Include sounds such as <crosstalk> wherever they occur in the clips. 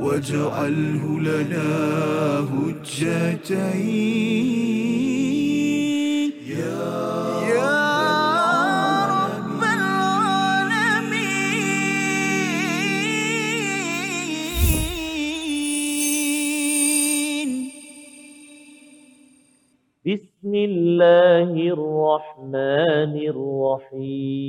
واجعله لنا هجتين. يا يا رب العالمين. بسم الله الرحمن الرحيم.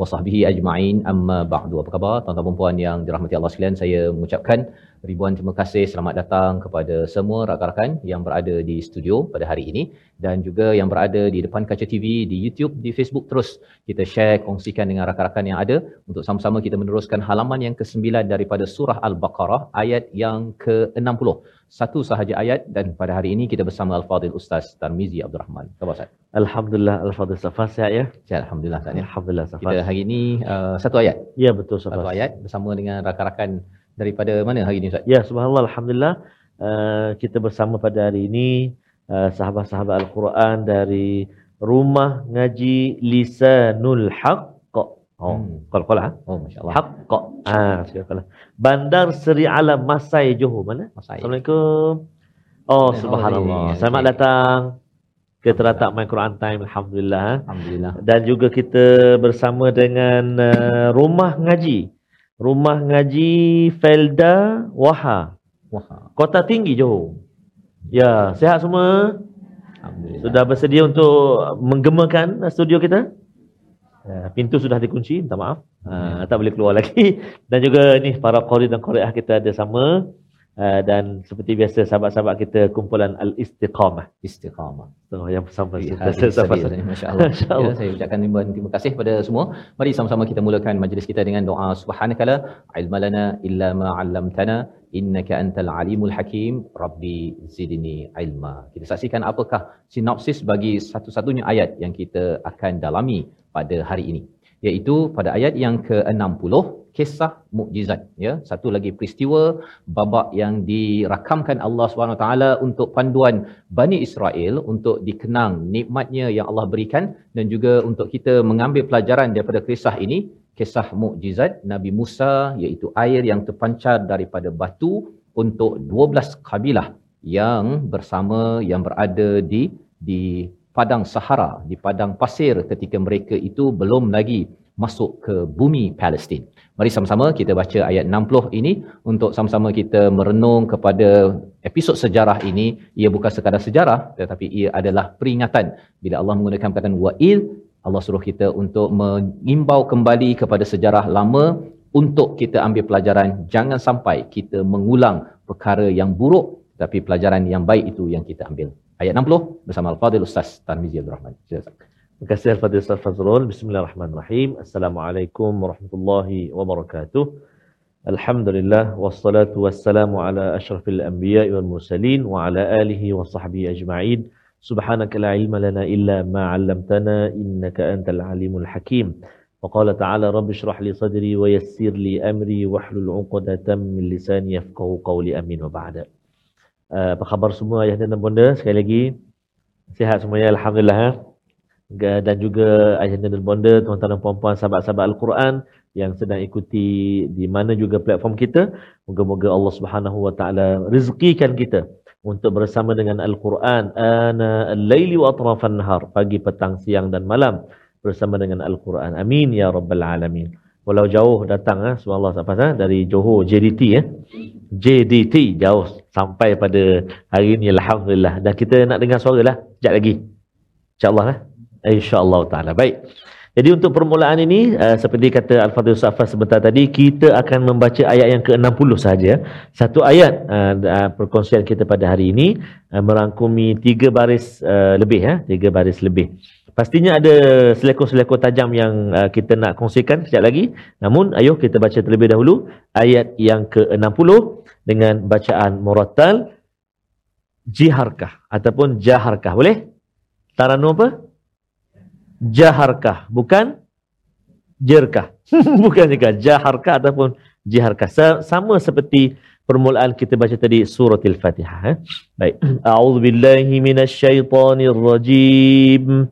wa sahbihi ajma'in. Amma ba'du. Apa khabar tuan-tuan dan puan yang dirahmati Allah sekalian? Saya mengucapkan ribuan terima kasih selamat datang kepada semua rakan-rakan yang berada di studio pada hari ini dan juga yang berada di depan kaca TV, di YouTube, di Facebook terus kita share, kongsikan dengan rakan-rakan yang ada untuk sama-sama kita meneruskan halaman yang ke-9 daripada surah Al-Baqarah ayat yang ke-60. Satu sahaja ayat dan pada hari ini kita bersama Al-Fadhil Ustaz Tarmizi Abdul Rahman. Khabar Ustaz? Alhamdulillah Al-Fadhil Safas sihat ya? Sihat, Alhamdulillah Ustaz. ya. Alhamdulillah Kita Safas. hari ini uh, satu ayat. Ya betul Satu Safas. ayat bersama dengan rakan-rakan daripada mana hari ini Ustaz? Ya subhanallah Alhamdulillah uh, kita bersama pada hari ini uh, sahabat-sahabat Al-Quran dari Rumah Ngaji Lisanul Haqq. Oh, Hmm. qala-qala ha? Oh, masya-Allah. Haqq. Ah, qala. Bandar Seri Alam Masai Johor mana? Masai. Assalamualaikum. Oh, subhanallah. Selamat datang ke Teratak My Quran Time Alhamdulillah. ha. Alhamdulillah. dan juga kita bersama dengan uh, Rumah Ngaji. Rumah Ngaji Felda Waha. Wah. Kota Tinggi Johor. Ya, sihat semua? Alhamdulillah. Sudah bersedia untuk menggemakan studio kita? Ya, pintu sudah dikunci, minta maaf. Uh, tak boleh keluar lagi. <laughs> Dan juga ni para qari dan qariah kita ada sama. Uh, dan seperti biasa sahabat-sahabat kita kumpulan Al-Istiqamah. Istiqamah. So, yang bersama Safas. sabil. Masya-Allah. <laughs> Masya-Allah. Ya, saya ucapkan ribuan terima kasih kepada semua. Mari sama-sama kita mulakan majlis kita dengan doa subhanakala ilma lana illa ma 'allamtana innaka antal alimul hakim rabbi zidni ilma. Kita saksikan apakah sinopsis bagi satu-satunya ayat yang kita akan dalami pada hari ini iaitu pada ayat yang ke-60 kisah mukjizat ya. Satu lagi peristiwa babak yang dirakamkan Allah taala untuk panduan Bani Israel untuk dikenang nikmatnya yang Allah berikan dan juga untuk kita mengambil pelajaran daripada kisah ini kisah mukjizat Nabi Musa iaitu air yang terpancar daripada batu untuk 12 kabilah yang bersama yang berada di di padang Sahara di padang pasir ketika mereka itu belum lagi masuk ke bumi Palestin. Mari sama-sama kita baca ayat 60 ini untuk sama-sama kita merenung kepada episod sejarah ini. Ia bukan sekadar sejarah tetapi ia adalah peringatan bila Allah menggunakan perkataan wa'il Allah suruh kita untuk mengimbau kembali kepada sejarah lama untuk kita ambil pelajaran jangan sampai kita mengulang perkara yang buruk tapi pelajaran yang baik itu yang kita ambil. Ayat 60 bersama Al-Fadhil Ustaz Tarmizi Abdul Rahman. Terima kasih Al-Fadhil Ustaz Fazrul. Bismillahirrahmanirrahim. Assalamualaikum warahmatullahi wabarakatuh. Alhamdulillah wassalatu wassalamu ala asyrafil anbiya wal mursalin wa ala alihi wa sahbihi ajma'in. Subhanaka la ilma lana illa ma 'allamtana innaka antal alimul hakim. وقال تعالى رب اشرح لي صدري ويسر لي أمري واحلل عقدة من لساني يفقهوا قولي أمين وبعد Uh, apa khabar semua ayah dan bunda? Sekali lagi sihat semuanya alhamdulillah ha? Dan juga ayah dan bonda, tuan-tuan dan puan-puan sahabat-sahabat Al-Quran yang sedang ikuti di mana juga platform kita. Moga-moga Allah Subhanahu Wa Taala rezekikan kita untuk bersama dengan Al-Quran. Ana al-laili wa atrafan nahar pagi petang siang dan malam bersama dengan Al-Quran. Amin ya rabbal alamin. Walau jauh datang ah subhanallah apa sah dari Johor JDT eh. JDT jauh sampai pada hari ini alhamdulillah. Dan kita nak dengar suara lah. Sekejap lagi. Insyaallah eh insyaallah taala. Baik. Jadi untuk permulaan ini uh, seperti kata Al-Fadhil Safas sebentar tadi kita akan membaca ayat yang ke-60 saja. Satu ayat uh, uh, perkongsian kita pada hari ini uh, merangkumi tiga baris uh, lebih ya, tiga baris lebih. Pastinya ada selekor-selekor tajam yang uh, kita nak kongsikan. Sekejap lagi. Namun ayuh kita baca terlebih dahulu ayat yang ke-60 dengan bacaan murattal jiharkah ataupun jaharkah. Boleh? Taranum apa? jaharkah bukan jerkah <laughs> bukan juga jaharkah ataupun jiharkah sama seperti permulaan kita baca tadi surah al-fatihah eh? baik <clears throat> a'udzubillahi minasyaitonirrajim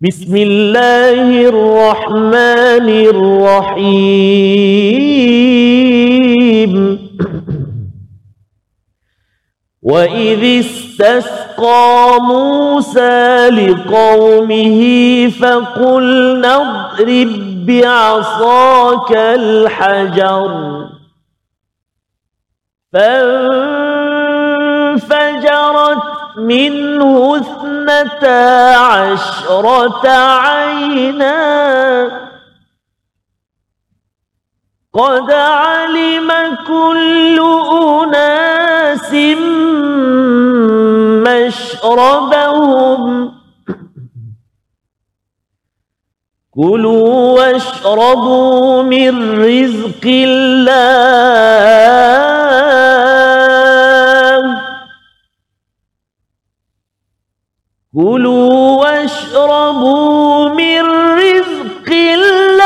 Bismillahirrahmanirrahim <clears throat> وإذ استسقى موسى لقومه فقلنا اضرب بعصاك الحجر فانفجرت منه اثنتا عشرة عينا قد علم كل أناس مشربهم. كلوا واشربوا من رزق الله. كلوا واشربوا من رزق الله.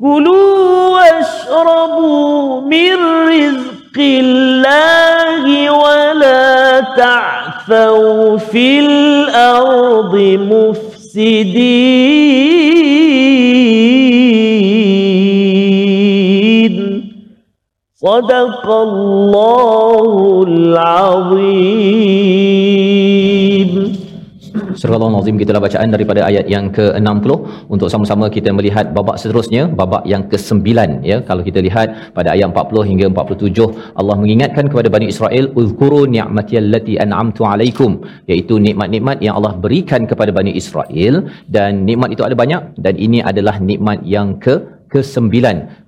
كلوا واشربوا من رزق الله ولا تعثوا في الأرض مفسدين. صدق الله العظيم Surah Al-Azim gitulah bacaan daripada ayat yang ke-60 untuk sama-sama kita melihat babak seterusnya babak yang ke-9 ya kalau kita lihat pada ayat 40 hingga 47 Allah mengingatkan kepada Bani Israel uzkuru ni'mati allati an'amtu alaikum iaitu nikmat-nikmat yang Allah berikan kepada Bani Israel dan nikmat itu ada banyak dan ini adalah nikmat yang ke ke-9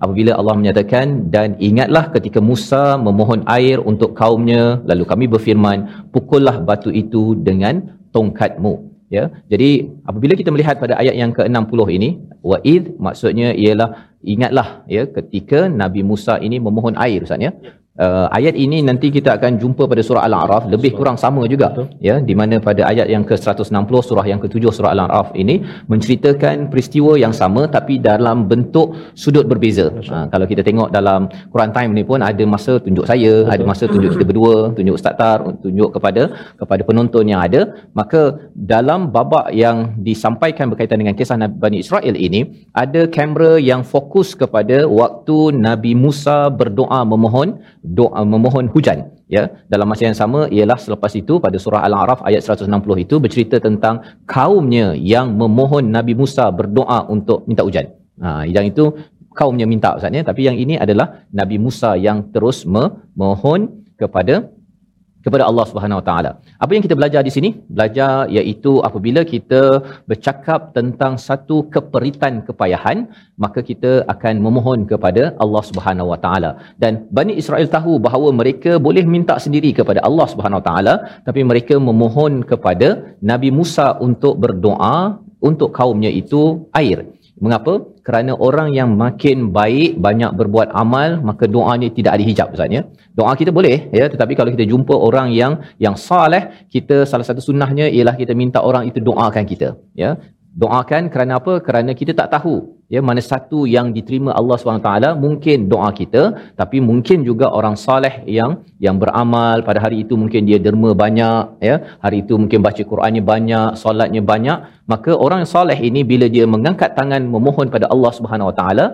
apabila Allah menyatakan dan ingatlah ketika Musa memohon air untuk kaumnya lalu kami berfirman pukullah batu itu dengan tongkatmu ya jadi apabila kita melihat pada ayat yang ke-60 ini wa'id maksudnya ialah ingatlah ya ketika Nabi Musa ini memohon air ustaz ya Uh, ayat ini nanti kita akan jumpa pada surah Al-A'raf lebih kurang sama juga ya di mana pada ayat yang ke-160 surah yang ke-7 surah Al-A'raf ini menceritakan peristiwa yang sama tapi dalam bentuk sudut berbeza. Ha, kalau kita tengok dalam Quran Time ni pun ada masa tunjuk saya, Betul. ada masa tunjuk kita berdua, tunjuk Ustaz Tar, tunjuk kepada kepada penonton yang ada. Maka dalam babak yang disampaikan berkaitan dengan kisah Nabi Bani Israel ini ada kamera yang fokus kepada waktu Nabi Musa berdoa memohon doa memohon hujan ya. Dalam masa yang sama ialah selepas itu pada surah al-araf ayat 160 itu bercerita tentang kaumnya yang memohon Nabi Musa berdoa untuk minta hujan. Ha yang itu kaumnya minta ustaz ya. Tapi yang ini adalah Nabi Musa yang terus memohon kepada kepada Allah Subhanahu Wa Taala. Apa yang kita belajar di sini? Belajar iaitu apabila kita bercakap tentang satu keperitan kepayahan, maka kita akan memohon kepada Allah Subhanahu Wa Taala. Dan Bani Israel tahu bahawa mereka boleh minta sendiri kepada Allah Subhanahu Wa Taala, tapi mereka memohon kepada Nabi Musa untuk berdoa untuk kaumnya itu air. Mengapa? Kerana orang yang makin baik, banyak berbuat amal, maka doanya tidak ada hijab Ustaz ya. Doa kita boleh ya, tetapi kalau kita jumpa orang yang yang saleh, kita salah satu sunnahnya ialah kita minta orang itu doakan kita, ya. Doakan kerana apa? Kerana kita tak tahu ya mana satu yang diterima Allah SWT mungkin doa kita tapi mungkin juga orang saleh yang yang beramal pada hari itu mungkin dia derma banyak ya. Hari itu mungkin baca Qurannya banyak solatnya banyak. Maka orang yang soleh ini bila dia mengangkat tangan memohon pada Allah Subhanahu Wa Taala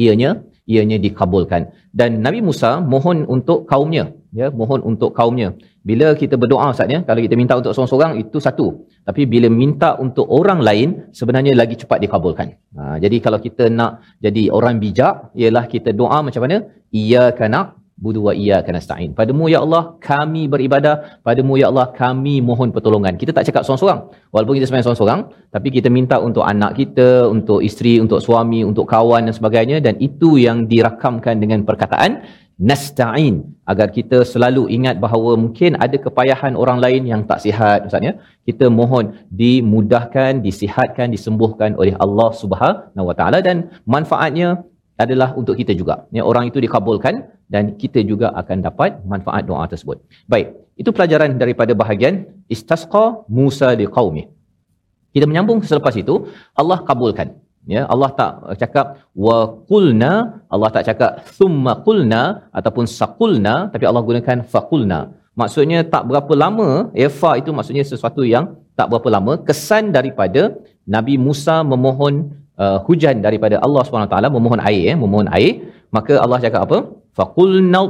ianya ianya dikabulkan. Dan Nabi Musa mohon untuk kaumnya ya mohon untuk kaumnya bila kita berdoa ustaz ya kalau kita minta untuk seorang-seorang itu satu. Tapi bila minta untuk orang lain sebenarnya lagi cepat dikabulkan ha, jadi kalau kita nak jadi orang bijak ialah kita doa macam mana? Iyyaka na'budu wa iyyaka nasta'in. Padamu ya Allah kami beribadah. Padamu ya Allah kami mohon pertolongan. Kita tak cakap seorang-seorang. Walaupun kita sembahyang seorang-seorang tapi kita minta untuk anak kita untuk isteri untuk suami untuk kawan dan sebagainya. Dan itu yang dirakamkan dengan perkataan nasta'in. Agar kita selalu ingat bahawa mungkin ada kepayahan orang lain yang tak sihat ustaz ya. Kita mohon dimudahkan disihatkan disembuhkan oleh Allah Subhanahu wa taala dan manfaatnya adalah untuk kita juga. Ya orang itu dikabulkan dan kita juga akan dapat manfaat doa tersebut. Baik itu pelajaran daripada bahagian istasqa Musa liqaumi. Kita menyambung selepas itu Allah kabulkan ya Allah tak cakap wa qulna Allah tak cakap thumma qulna ataupun saqulna tapi Allah gunakan faqulna. Maksudnya tak berapa lama ya fa itu maksudnya sesuatu yang tak berapa lama kesan daripada Nabi Musa memohon uh, hujan daripada Allah SWT memohon air ya memohon air maka Allah cakap apa? Faqulna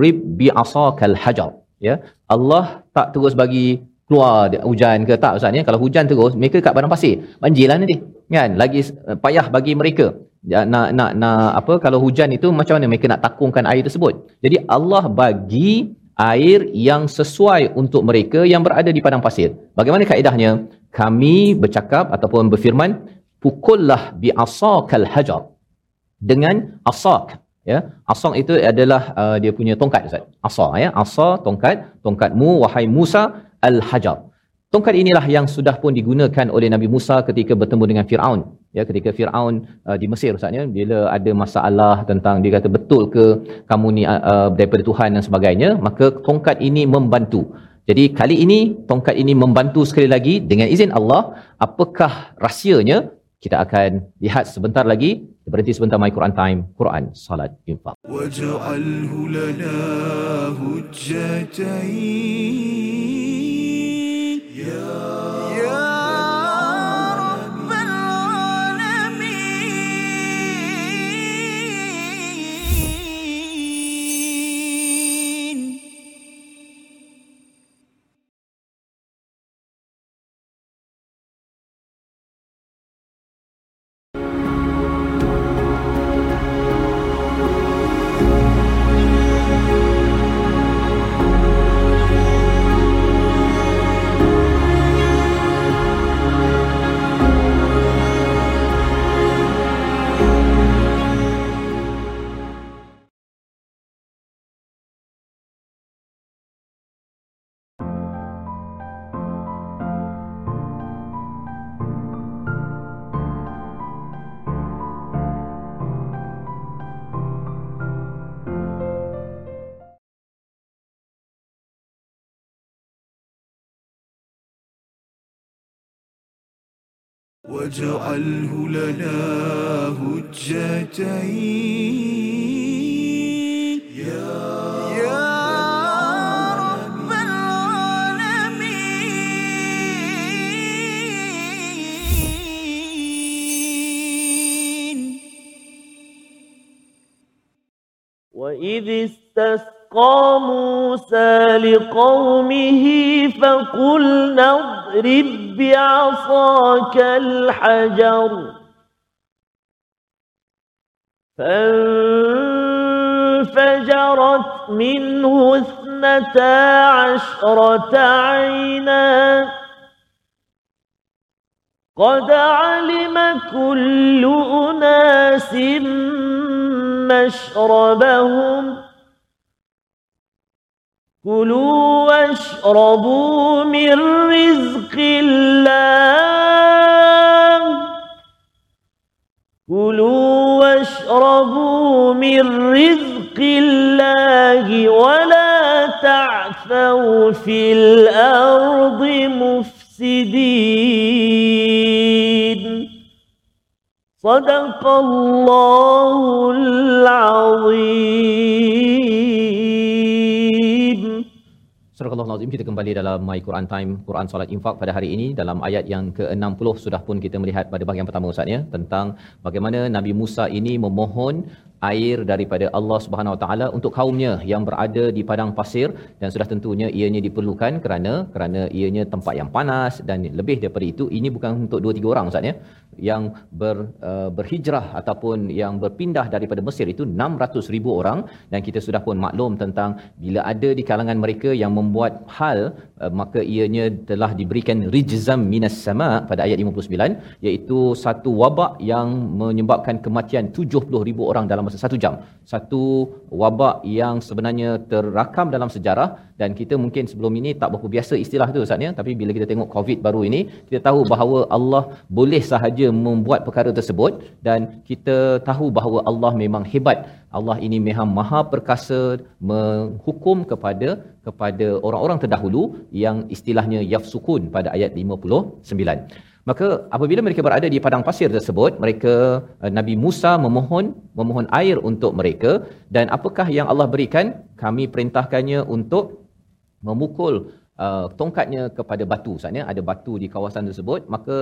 rib bi asakal hajar. Ya Allah tak terus bagi keluar hujan ke tak ustaz ya kalau hujan terus mereka kat padang pasir. Banjirlah nanti kan? Lagi uh, payah bagi mereka. Ya, nak nak nak apa kalau hujan itu macam mana mereka nak takungkan air tersebut? Jadi Allah bagi air yang sesuai untuk mereka yang berada di padang pasir. Bagaimana kaedahnya kami bercakap ataupun berfirman pukullah bi asakal hajar. Dengan asak ya. Asak itu adalah uh, dia punya tongkat ustaz. Asa ya. Asa tongkat. Tongkatmu wahai Musa Al-Hajar. Tongkat inilah yang sudah pun digunakan oleh Nabi Musa ketika bertemu dengan Firaun. Ya, ketika Firaun uh, di Mesir maksudnya bila ada masalah tentang dia kata betul ke kamu ni uh, uh, daripada Tuhan dan sebagainya, maka tongkat ini membantu. Jadi kali ini tongkat ini membantu sekali lagi dengan izin Allah, apakah rahsianya? Kita akan lihat sebentar lagi. Berhenti sebentar my Quran time, Quran salat infaq. Waj'alhu lana hujjatain Yeah. واجعله لنا هجتين. يا رب العالمين. وإذ استسقى موسى لقومه فقلنا اضرب بعصاك الحجر. فانفجرت منه اثنتا عشرة عينا. قد علم كل أناس مشربهم. كلوا واشربوا من رزق الله. كلوا واشربوا من رزق الله ولا تعثوا في الأرض مفسدين. صدق الله العظيم. Surah Astagfirullahalazim kita kembali dalam My Quran Time Quran Salat Infak pada hari ini. Dalam ayat yang ke-60 sudah pun kita melihat pada bahagian pertama Ustaz ya tentang bagaimana Nabi Musa ini memohon air daripada Allah Subhanahu Wa Taala untuk kaumnya yang berada di padang pasir dan sudah tentunya ianya diperlukan kerana kerana ianya tempat yang panas dan lebih daripada itu ini bukan untuk 2 3 orang Ustaz ya. Yang ber, uh, berhijrah ataupun yang berpindah daripada Mesir itu 600 ribu orang dan kita sudah pun maklum tentang bila ada di kalangan mereka yang membuat hal uh, maka ianya telah diberikan rijzam minas sama pada ayat 59 iaitu satu wabak yang menyebabkan kematian 70 ribu orang dalam masa satu jam. Satu wabak yang sebenarnya terakam dalam sejarah dan kita mungkin sebelum ini tak berapa biasa istilah tu Ustaz ya. Tapi bila kita tengok covid baru ini kita tahu bahawa Allah boleh sahaja membuat perkara tersebut dan kita tahu bahawa Allah memang hebat. Allah ini memang maha perkasa menghukum kepada kepada orang-orang terdahulu yang istilahnya yafsukun pada ayat 59 Maka apabila mereka berada di padang pasir tersebut, mereka uh, Nabi Musa memohon memohon air untuk mereka dan apakah yang Allah berikan? Kami perintahkannya untuk memukul uh, tongkatnya kepada batu. Maksudnya ada batu di kawasan tersebut, maka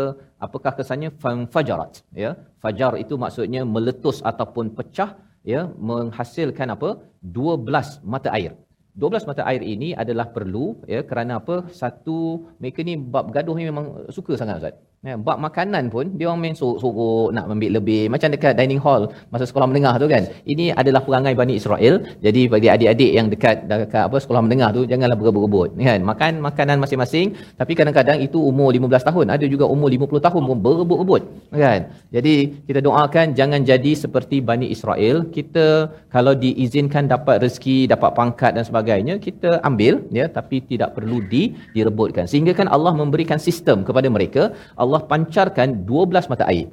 apakah kesannya fajarat ya. Fajar itu maksudnya meletus ataupun pecah ya menghasilkan apa? 12 mata air. 12 mata air ini adalah perlu ya kerana apa satu mereka ni bab gaduh ni memang suka sangat ustaz Ya, bab makanan pun dia orang main sorok-sorok nak ambil lebih macam dekat dining hall masa sekolah menengah tu kan. Ini adalah perangai Bani Israel. Jadi bagi adik-adik yang dekat dekat apa sekolah menengah tu janganlah berebut-rebut kan. Makan makanan masing-masing tapi kadang-kadang itu umur 15 tahun, ada juga umur 50 tahun pun berebut-rebut kan. Jadi kita doakan jangan jadi seperti Bani Israel. Kita kalau diizinkan dapat rezeki, dapat pangkat dan sebagainya, kita ambil ya tapi tidak perlu di direbutkan. Sehingga kan Allah memberikan sistem kepada mereka Allah pancarkan 12 mata air.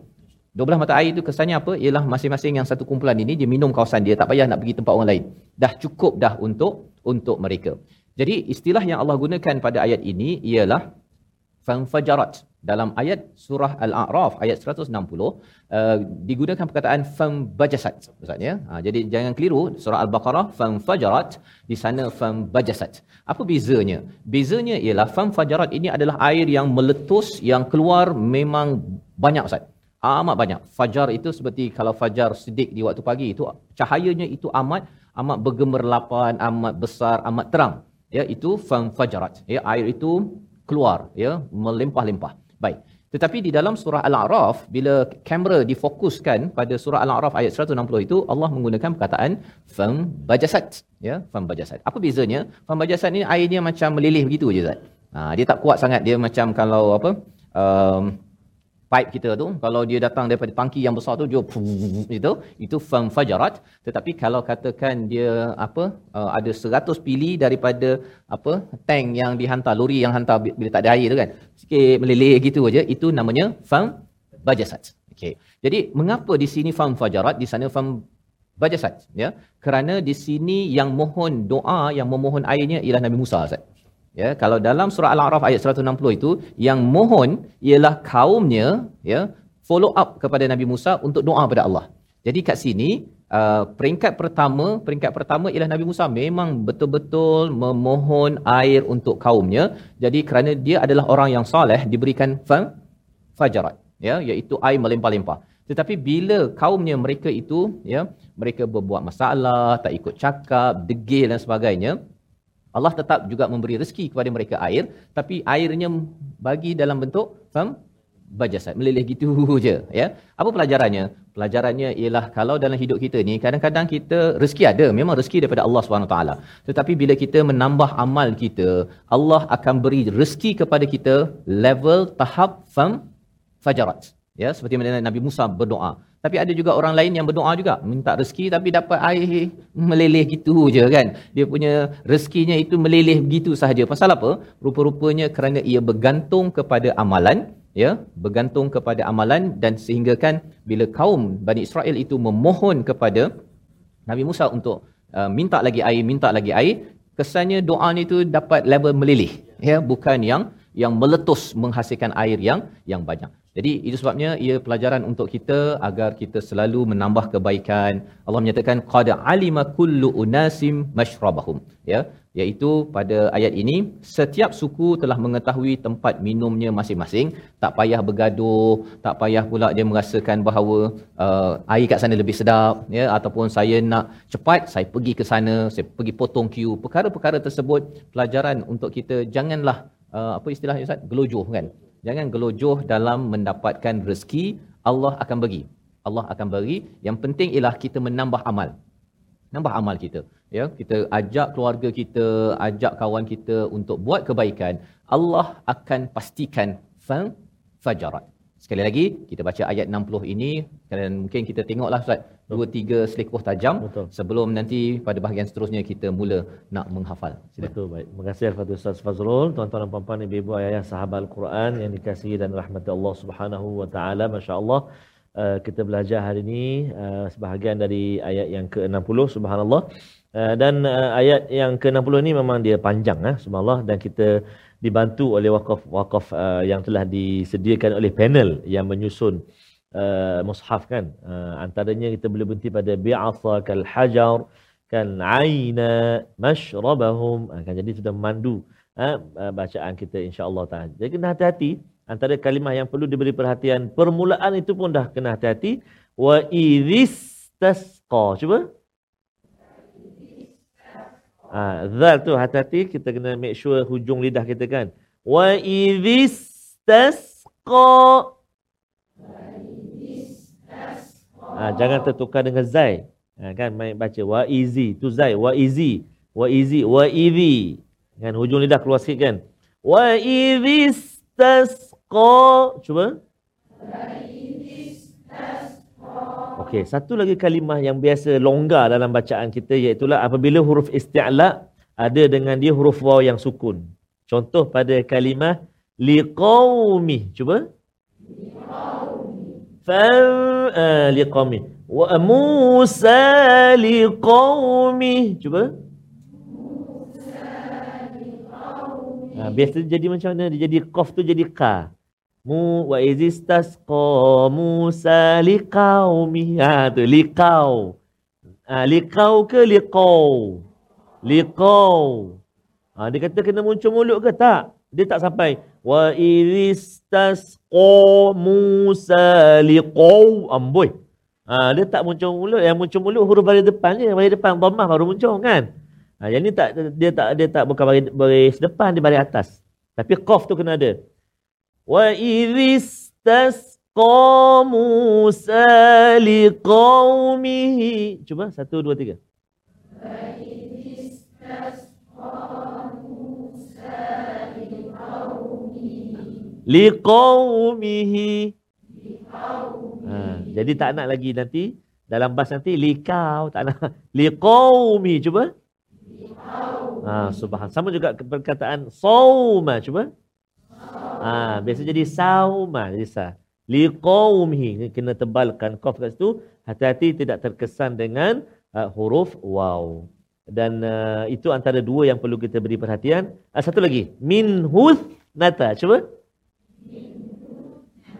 12 mata air itu kesannya apa? Ialah masing-masing yang satu kumpulan ini dia minum kawasan dia, tak payah nak pergi tempat orang lain. Dah cukup dah untuk untuk mereka. Jadi istilah yang Allah gunakan pada ayat ini ialah fanfajarat. Dalam ayat surah Al-A'raf ayat 160 uh, digunakan perkataan fanbajasat Ustaz ya. Ha, jadi jangan keliru surah Al-Baqarah fanfajarat di sana fanbajasat. Apa bezanya? Bezanya ialah fanfajarat ini adalah air yang meletus yang keluar memang banyak Ustaz. Amat banyak. Fajar itu seperti kalau fajar sedik di waktu pagi itu cahayanya itu amat amat bergemerlapan, amat besar, amat terang. Ya, itu fanfajarat. Ya, air itu keluar ya melimpah-limpah. Baik. Tetapi di dalam surah Al-A'raf bila kamera difokuskan pada surah Al-A'raf ayat 160 itu Allah menggunakan perkataan fam bajasat ya fam bajasat. Apa bezanya? Fam bajasat ni airnya macam meleleh begitu je Ustaz. Ha, dia tak kuat sangat dia macam kalau apa um, pipe kita tu kalau dia datang daripada tangki yang besar tu dia itu itu fam fajarat. Tetapi kalau katakan dia apa uh, ada 100 pili daripada apa tank yang dihantar lori yang hantar bila tak ada air tu kan sikit meleleh gitu aja itu namanya fam bajasat. Okey. Jadi mengapa di sini fam fajarat? Di sana fam bajasat ya. Kerana di sini yang mohon doa yang memohon airnya ialah Nabi Musa Ustaz Ya, kalau dalam surah Al-A'raf ayat 160 itu yang mohon ialah kaumnya ya follow up kepada Nabi Musa untuk doa kepada Allah. Jadi kat sini uh, peringkat pertama, peringkat pertama ialah Nabi Musa memang betul-betul memohon air untuk kaumnya. Jadi kerana dia adalah orang yang soleh diberikan fajarat ya iaitu air melimpah-limpah. Tetapi bila kaumnya mereka itu ya mereka berbuat masalah, tak ikut cakap, degil dan sebagainya, Allah tetap juga memberi rezeki kepada mereka air tapi airnya bagi dalam bentuk faham bajasat. Meleleh gitu <laughs> je ya. Apa pelajarannya? Pelajarannya ialah kalau dalam hidup kita ni kadang-kadang kita rezeki ada memang rezeki daripada Allah taala. Tetapi bila kita menambah amal kita Allah akan beri rezeki kepada kita level tahap fam fajarat. Ya seperti mana Nabi Musa berdoa tapi ada juga orang lain yang berdoa juga. Minta rezeki tapi dapat air meleleh gitu je kan. Dia punya rezekinya itu meleleh begitu sahaja. Pasal apa? Rupa-rupanya kerana ia bergantung kepada amalan ya bergantung kepada amalan dan sehingga kan bila kaum Bani Israel itu memohon kepada Nabi Musa untuk uh, minta lagi air minta lagi air kesannya doa ni tu dapat level meleleh ya bukan yang yang meletus menghasilkan air yang yang banyak. Jadi itu sebabnya ia pelajaran untuk kita agar kita selalu menambah kebaikan. Allah menyatakan qad alima kullu unasim mashrabahum. Ya, iaitu pada ayat ini setiap suku telah mengetahui tempat minumnya masing-masing, tak payah bergaduh, tak payah pula dia merasakan bahawa uh, air kat sana lebih sedap ya ataupun saya nak cepat saya pergi ke sana, saya pergi potong queue. Perkara-perkara tersebut pelajaran untuk kita janganlah uh, apa istilahnya Ustaz? Gelojoh kan? Jangan gelojoh dalam mendapatkan rezeki Allah akan bagi. Allah akan bagi. Yang penting ialah kita menambah amal. Nambah amal kita. Ya kita ajak keluarga kita ajak kawan kita untuk buat kebaikan. Allah akan pastikan fajarat sekali lagi kita baca ayat 60 ini dan mungkin kita tengoklah Ustaz dua tiga selekoh tajam Betul. sebelum nanti pada bahagian seterusnya kita mula nak menghafal Sila. Betul baik. Terima kasih kepada Ustaz Fazrul, tuan-tuan dan puan-puan, ibu-ibu, ayah, sahabat Al-Quran yang dikasihi dan rahmati Allah Subhanahu wa taala. Masya-Allah. Uh, kita belajar hari ini uh, sebahagian dari ayat yang ke-60 subhanallah uh, dan uh, ayat yang ke-60 ini memang dia panjang eh subhanallah dan kita dibantu oleh wakaf-wakaf uh, yang telah disediakan oleh panel yang menyusun uh, mushaf kan. Uh, antaranya kita boleh berhenti pada bi'atha kal hajar kan aina mashrabahum. Uh, kan jadi sudah memandu uh, bacaan kita insya-Allah taala. Jadi kena hati-hati antara kalimah yang perlu diberi perhatian permulaan itu pun dah kena hati-hati. Wa idhis tasqa cuba Ah, zal tu hati-hati kita kena make sure hujung lidah kita kan. Wa idhis tasqa. Ah, jangan tertukar dengan zai. Ah, kan main baca wa izi tu zai wa izi wa izi wa idhi. Kan hujung lidah keluar sikit kan. Wa idhis tasqa. Cuba. Okey, satu lagi kalimah yang biasa longgar dalam bacaan kita iaitu apabila huruf isti'la ada dengan dia huruf waw yang sukun. Contoh pada kalimah liqaumi. Cuba. Fa uh, liqaumi. Wa Musa liqaumi. Cuba. Ha, biasa jadi macam mana? Dia jadi qaf tu jadi ka. Mu wa izistasqa Musa liqaumi. Ha tu liqau. Ha liqau ke liqau? Liqau. Ha dia kata kena muncul mulut ke tak? Dia tak sampai. Wa izistasqa Musa liqau. Amboi. Ha dia tak muncul mulut. Yang muncul mulut huruf baris depan je. Baris depan dhammah baru muncul kan? Ha yang ni tak dia tak dia tak bukan baris, baris depan dia baris atas. Tapi qaf tu kena ada. وإذ استسقى موسى لقومه Cuba satu dua tiga. liqaumihi ha, jadi tak nak lagi nanti dalam bas nanti likau tak nak <laughs> liqaumi cuba ha subhan sama juga perkataan sauma cuba Ha, biasa jadi sauma jadi sa. Liqaumihi kena tebalkan qaf kat situ. Hati-hati tidak terkesan dengan uh, huruf waw. Dan uh, itu antara dua yang perlu kita beri perhatian. Uh, satu lagi. Min huth nata. Cuba.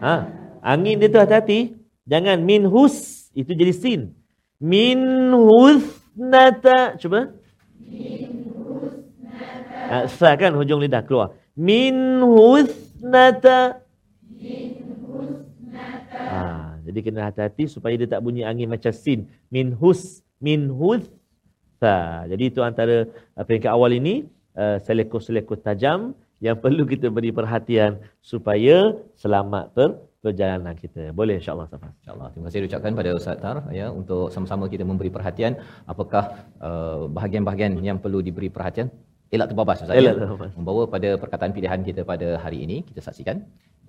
Ha, angin dia tu hati-hati. Jangan min hus. Itu jadi sin. Min huth nata. Cuba. Min huth nata. Ha, kan hujung lidah keluar. Min huth husnata min husnata ha, jadi kena hati-hati supaya dia tak bunyi angin macam sin min hus min hutha jadi itu antara uh, peringkat awal ini uh, selekos-selekos tajam yang <laughs> perlu kita beri perhatian supaya selamat per perjalanan kita. Boleh insya-Allah Safas. Insya-Allah. Terima kasih ucapkan pada Ustaz Tar ya untuk sama-sama kita memberi perhatian apakah uh, bahagian-bahagian yang perlu diberi perhatian elak terbabas Ustaz. Elak ya? terbabas. Membawa pada perkataan pilihan kita pada hari ini kita saksikan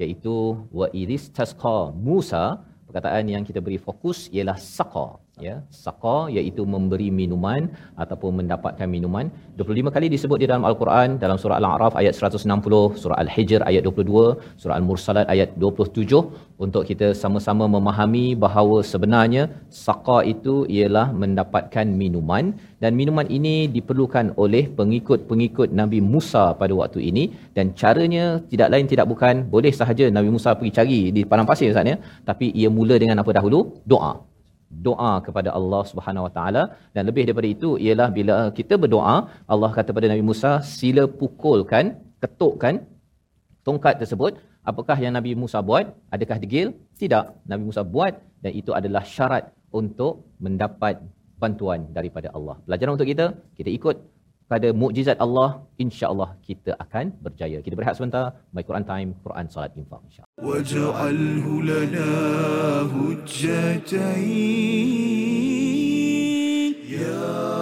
iaitu wa idis tasqa Musa perkataan yang kita beri fokus ialah saqa ya saqa iaitu memberi minuman ataupun mendapatkan minuman. 25 kali disebut di dalam al-Quran dalam surah al-a'raf ayat 160 surah al-hijr ayat 22 surah al-mursalat ayat 27 untuk kita sama-sama memahami bahawa sebenarnya saqa itu ialah mendapatkan minuman. Dan minuman ini diperlukan oleh pengikut-pengikut Nabi Musa pada waktu ini. Dan caranya tidak lain tidak bukan boleh sahaja Nabi Musa pergi cari di padang pasir Ustaz ya. Tapi ia mula dengan apa dahulu? Doa doa kepada Allah Subhanahu Wa Taala. Dan lebih daripada itu ialah bila kita berdoa Allah kata pada Nabi Musa sila pukulkan ketukkan tongkat tersebut. Apakah yang Nabi Musa buat? Adakah degil? Tidak. Nabi Musa buat dan itu adalah syarat untuk mendapat bantuan daripada Allah. Pelajaran untuk kita kita ikut pada mukjizat Allah insya-Allah kita akan berjaya. Kita berehat sebentar. My Quran time, Quran solat infaq insya-Allah. Waj'alhu lana hujjatain ya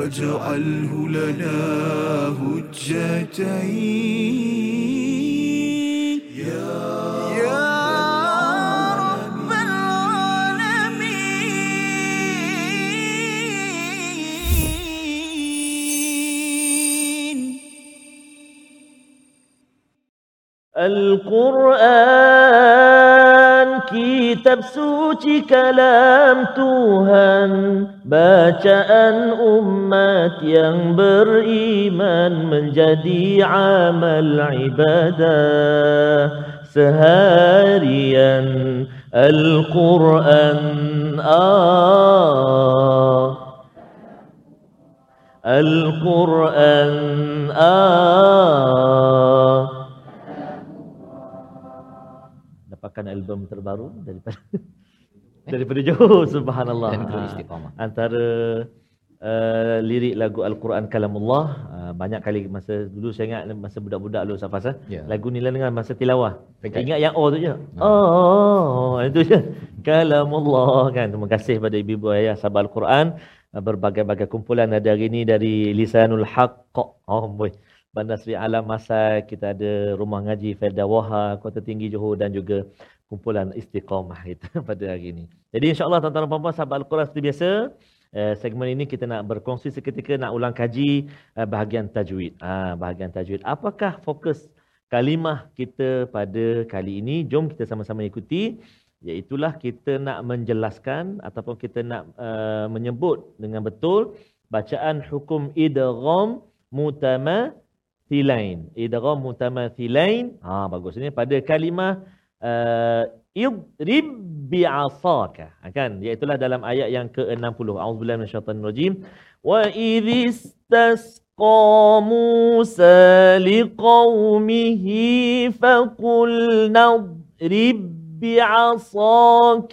واجعله لنا هجتين. يا رب العالمين. القرآن كتاب سوتي كلام تهان باشا أن umat yang beriman Menjadi amal ibadah. Seharian Al-Quran ah Al-Quran ah dapatkan album terbaru daripada <laughs> daripada Johor subhanallah. Dan Ah, istiqamah. antara uh, lirik lagu al-Quran kalamullah. Uh, banyak kali masa dulu saya ingat masa budak-budak dulu Safas eh? Ya. lagu ni lah dengan masa tilawah. Pekat. ingat yang oh tu je? Oh itu je. <laughs> Kalamullah kan? Terima kasih pada ibu-ibu ayah sahabat al-Quran. Uh, berbagai-bagai kumpulan ada hari ini dari lisanul haqq oh boy. Bandar Seri Alam Masai, kita ada Rumah Ngaji Felda Waha, Kota Tinggi Johor dan juga kumpulan Istiqamah kita <laughs> pada hari ini. Jadi insya-Allah tuan-tuan dan puan-puan sahabat Al-Quran seperti biasa, eh, segmen ini kita nak berkongsi seketika nak ulang kaji eh, bahagian tajwid. Ah, bahagian tajwid. Apakah fokus kalimah kita pada kali ini? Jom kita sama-sama ikuti iaitulah kita nak menjelaskan ataupun kita nak uh, menyebut dengan betul bacaan hukum idgham mutama thilain. Idgham mutamathilain. Ha bagus ini pada kalimah uh, idrib bi'asaka. Ha, kan? Iaitulah dalam ayat yang ke-60. Auzubillahi minasyaitanir rajim. Wa idhistasqa Musa liqaumihi faqul nadrib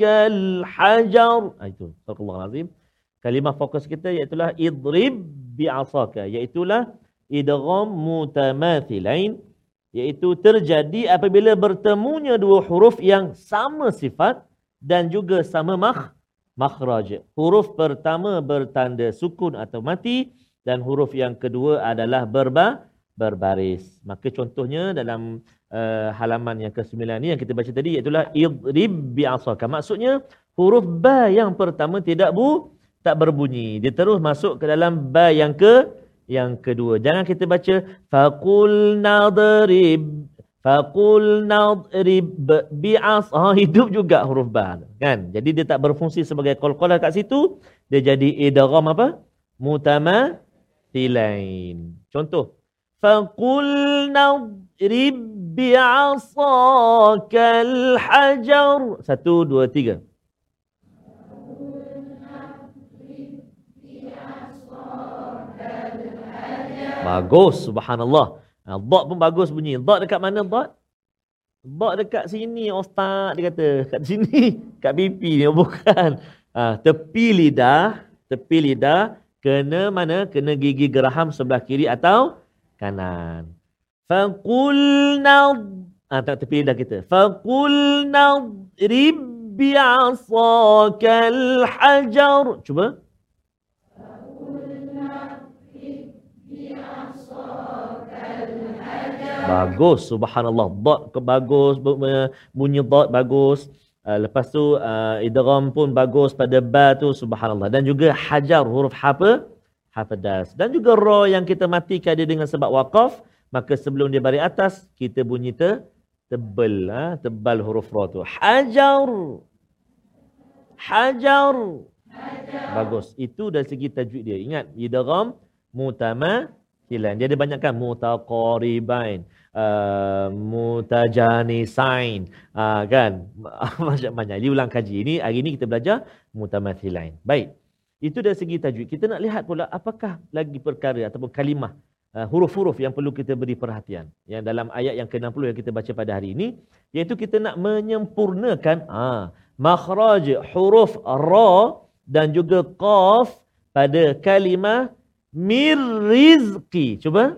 al-hajar. Ha, itu. Astagfirullahalazim. azim. Kalimah fokus kita iaitulah idrib bi'asaka. Iaitulah idgham mutamathilain iaitu terjadi apabila bertemunya dua huruf yang sama sifat dan juga sama makh makhraj. Huruf pertama bertanda sukun atau mati dan huruf yang kedua adalah berba berbaris. Maka contohnya dalam uh, halaman yang ke-9 ni yang kita baca tadi iaitu idrib bi'asaka. Maksudnya huruf ba yang pertama tidak bu tak berbunyi. Dia terus masuk ke dalam ba yang ke yang kedua. Jangan kita baca faqul nadrib faqul nadrib bi'as. Ha, hidup juga huruf ba kan. Jadi dia tak berfungsi sebagai qalqalah kat situ. Dia jadi idgham apa? Mutama tilain. Contoh faqul nadrib bi'asakal hajar. Satu, dua, tiga. Bagus, subhanallah. Ha, dot pun bagus bunyi. Dot dekat mana dot? Dot dekat sini ustaz dia kata. Kat sini, <laughs> kat pipi ni bukan. Ha, tepi lidah, tepi lidah kena mana? Kena gigi geraham sebelah kiri atau kanan. Faqulna ah tak tepi lidah kita. Faqulna rib bi'asakal hajar. Cuba. Bagus, subhanallah. Dot bagus, bu- bunyi dot bagus. Uh, lepas tu uh, idgham pun bagus pada ba tu subhanallah dan juga hajar huruf ha apa? Ha pedas. Dan juga ra yang kita matikan dia dengan sebab waqaf, maka sebelum dia baris atas kita bunyi te tebal ha? tebal huruf ra tu. Hajar. Hajar. Bagus. Itu dari segi tajwid dia. Ingat idgham mutama hilan. Dia ada banyak kan mutaqaribain, uh, mutajanisain, uh, kan? <laughs> Macam-macam. Dia ulang kaji. Ini hari ini kita belajar mutamathilain. Baik. Itu dari segi tajwid. Kita nak lihat pula apakah lagi perkara ataupun kalimah uh, huruf-huruf yang perlu kita beri perhatian. Yang dalam ayat yang ke-60 yang kita baca pada hari ini iaitu kita nak menyempurnakan ah makhraj huruf ra dan juga qaf pada kalimah mir rizqi. Cuba.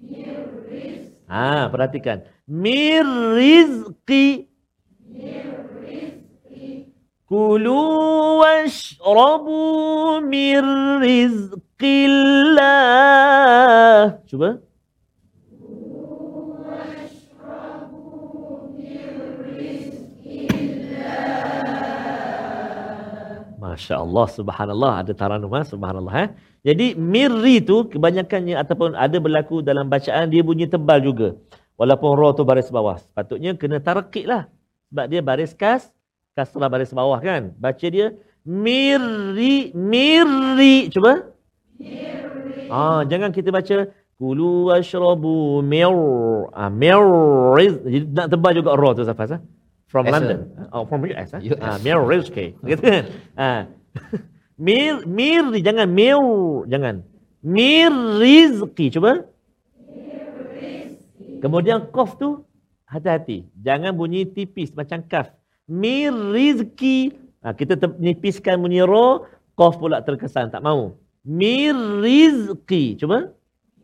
Mir rizqi. Ah, perhatikan. Mir rizqi. Kulu washrabu mir rizqillah. Cuba. Masya Allah, subhanallah. Ada taranum, ha? subhanallah. Eh? Jadi, mirri tu kebanyakannya ataupun ada berlaku dalam bacaan, dia bunyi tebal juga. Walaupun ra tu baris bawah. Sepatutnya kena tarakik lah. Sebab dia baris kas, kasrah baris bawah kan. Baca dia, mirri, mirri. Cuba. Mirri. Ah, jangan kita baca, Kulu washrabu mir. Ah, mirriz. Jadi nak tebal juga ra tu, Safas. Ha? From As a- London. Oh, from US. Ha? US. Ah, mir rizki. <laughs> Gitu kan? Ah. Mir, mir, jangan mir, jangan. Mir rizki. Cuba. Kemudian qaf tu hati-hati. Jangan bunyi tipis macam kaf. Mir rizki. Ha, kita ter- nipiskan bunyi ra, qaf pula terkesan. Tak mau. Mir rizki. Cuba.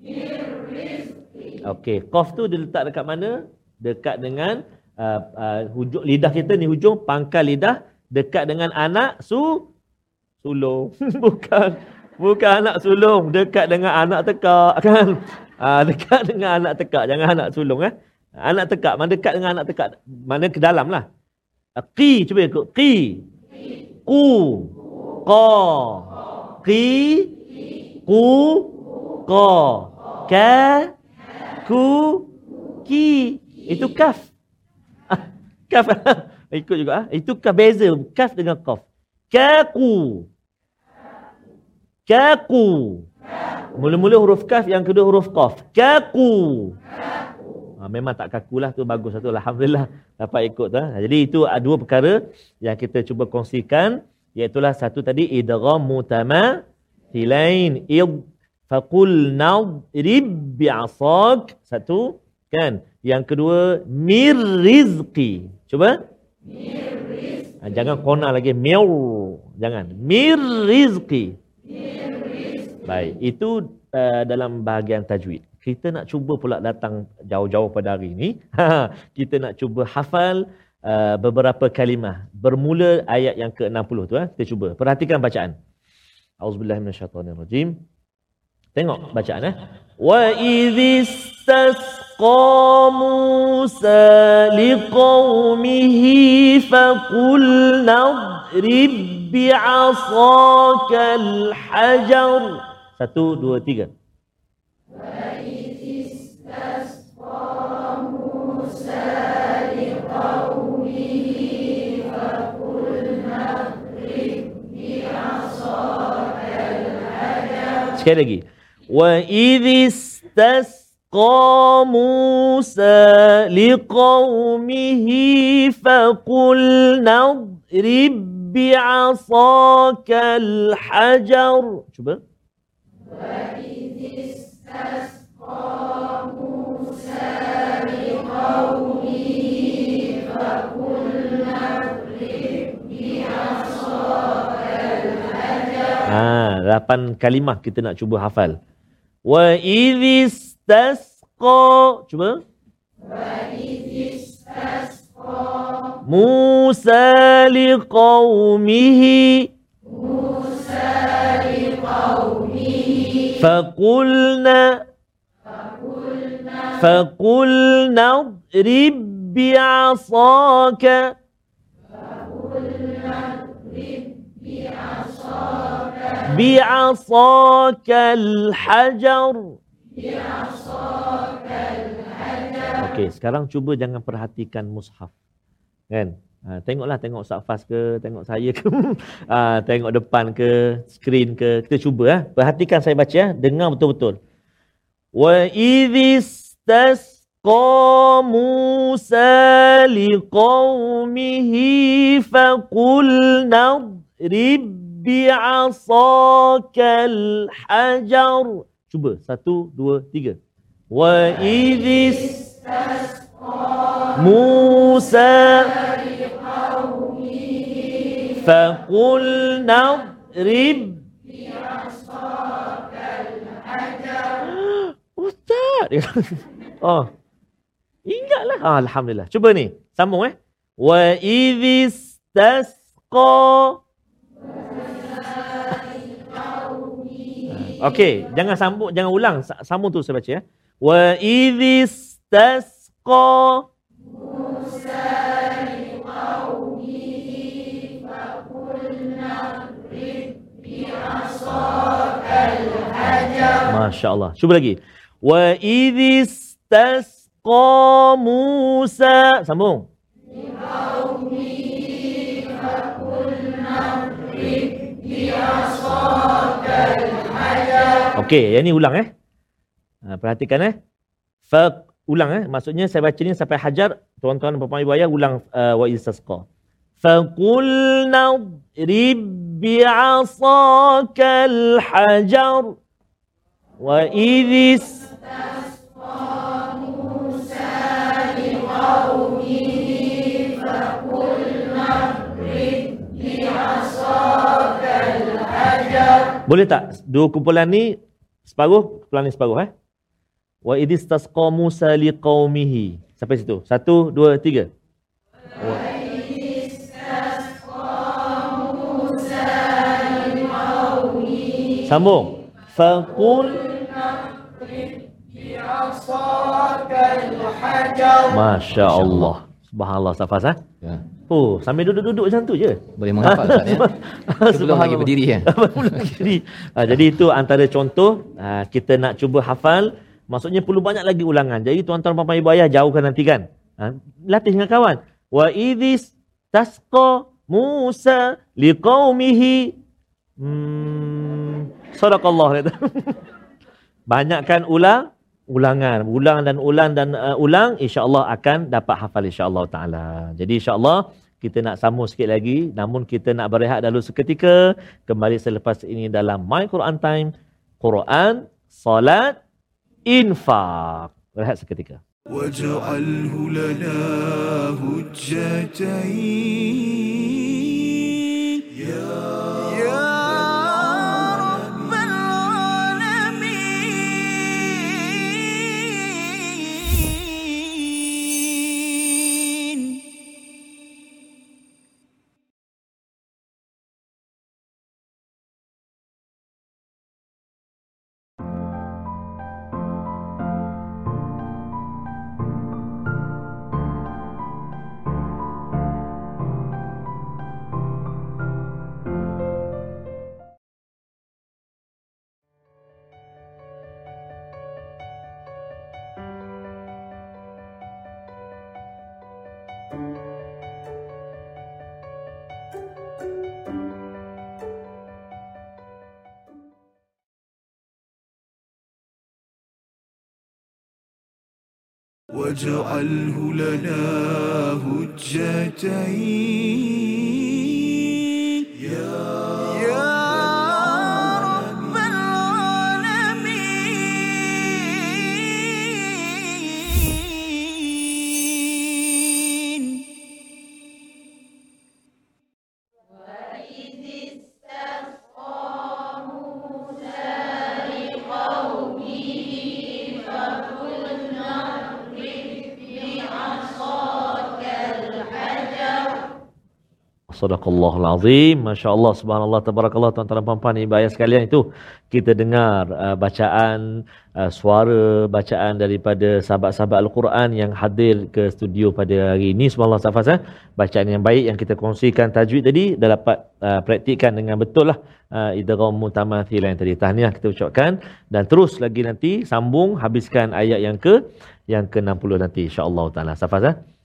Mir rizki. Okey, qaf tu dia letak dekat mana? Dekat dengan uh, uh, hujung lidah kita ni hujung pangkal lidah dekat dengan anak su sulung. <laughs> bukan bukan anak sulung, dekat dengan anak tekak kan. Ah dekat dengan anak tekak, jangan anak sulung eh. Anak tekak, mana dekat dengan anak tekak? Mana ke dalam lah. Ah, Qi, cuba ikut. Qi. Ku. Qa. Qi. Ku. Qa. Ka. Ku. Ki. Itu kaf. Ah, Kaf. <laughs> Ikut juga. ah. Itu kaf beza. Kaf dengan kaf. Kaku. Kaku. Mula-mula huruf kaf, yang kedua huruf qaf. Kaku. Ha, memang tak kaku lah tu bagus satu alhamdulillah dapat ikut tu. Ha. Jadi itu ada dua perkara yang kita cuba kongsikan iaitulah satu tadi idgham mutama thilain id faqul nadrib bi'asak satu kan yang kedua mir rizqi cuba mir rizqi ha, jangan kona lagi mir jangan mir rizqi Baik, itu uh, dalam bahagian tajwid. Kita nak cuba pula datang jauh-jauh pada hari ini. <laughs> kita nak cuba hafal uh, beberapa kalimah. Bermula ayat yang ke-60 tu. Eh. Kita cuba. Perhatikan bacaan. Auzubillahi minasyaitonirrajim. Tengok bacaan eh. Wa idhistasqa Musa liqaumihi faqul nadrib bi'asaka al-hajar. Satu, dua, tiga. Sekali lagi. Wa idhistas موسى لقومه فقلنا اضرب بعصاك الحجر شوف Ha, lapan kalimah kita nak cuba hafal. Wa تسقى شو موسى لقومه موسى لقومه. فقلنا فقلنا اضرب بعصاك فقلنا اضرب بعصاك. بعصاك الحجر. Okey, sekarang cuba jangan perhatikan mushaf. Kan? Ha, tengoklah, tengok safas ke, tengok saya ke, ha, <laughs> tengok depan ke, skrin ke. Kita cuba. Ha. Perhatikan saya baca. Ha. Dengar betul-betul. Wa idhistas qamu sali qawmihi faqul nadrib bi'asaka al-hajar. cuba satu dua tiga wa idhis Musa فقلنا اضرب Ustaz. <laughs> oh. Ingatlah. Ah, Alhamdulillah. Cuba ni. Sambung eh. Wa idhis tasqa Okey, jangan sambung, jangan ulang. Sambung tu saya baca ya. Wa idhis tasqa Musa faqulna Masya-Allah. Cuba lagi. Wa idhis tasqa Musa. Sambung. Liqaumihi faqulna Okey, yang ni ulang eh. Ha, perhatikan eh. Fa ulang eh. Maksudnya saya baca ni sampai hajar, tuan-tuan dan puan-puan ibu ayah ulang uh, wa istasqa. Fa qulna rib bi'asaka al-hajar wa idhis Boleh tak dua kumpulan ni separuh, kumpulan ni separuh eh? Wa idis tasqa Musa liqaumihi. Sampai situ. Satu, dua, tiga. Wa Sambung. Faqul Masya Allah. Subhanallah Safas ha? Ya. Oh, sambil duduk-duduk macam tu je. Boleh menghafal Ustaz ya. <laughs> Sebelum lagi berdiri <laughs> kan. berdiri. Ha, jadi itu antara contoh ha, kita nak cuba hafal. Maksudnya perlu banyak lagi ulangan. Jadi tuan-tuan puan ibu ayah jauhkan nanti kan. Ha, latih dengan kawan. Wa idhis tasqa Musa liqaumihi. Hmm, sadaqallah. <laughs> Banyakkan ulang ulangan. Ulang dan ulang dan uh, ulang insyaallah akan dapat hafal insyaallah taala. Jadi insyaallah kita nak sambung sikit lagi. Namun kita nak berehat dulu seketika. Kembali selepas ini dalam my Quran time Quran salat infak. Berehat seketika. Waj'alhu lana hujjatain ya واجعله لنا هجتين. Sadaqallahul Azim. Masya Allah, subhanallah, tabarakallah, tuan-tuan puan-puan, ibu ayah sekalian itu. Kita dengar uh, bacaan, uh, suara bacaan daripada sahabat-sahabat Al-Quran yang hadir ke studio pada hari ini. Subhanallah, Safas. Eh? Bacaan yang baik yang kita kongsikan tajwid tadi, dah dapat uh, praktikkan dengan betul lah. Uh, idram mutamathil yang tadi. Tahniah kita ucapkan. Dan terus lagi nanti, sambung, habiskan ayat yang ke yang ke-60 nanti. InsyaAllah ta'ala. Safas. Eh?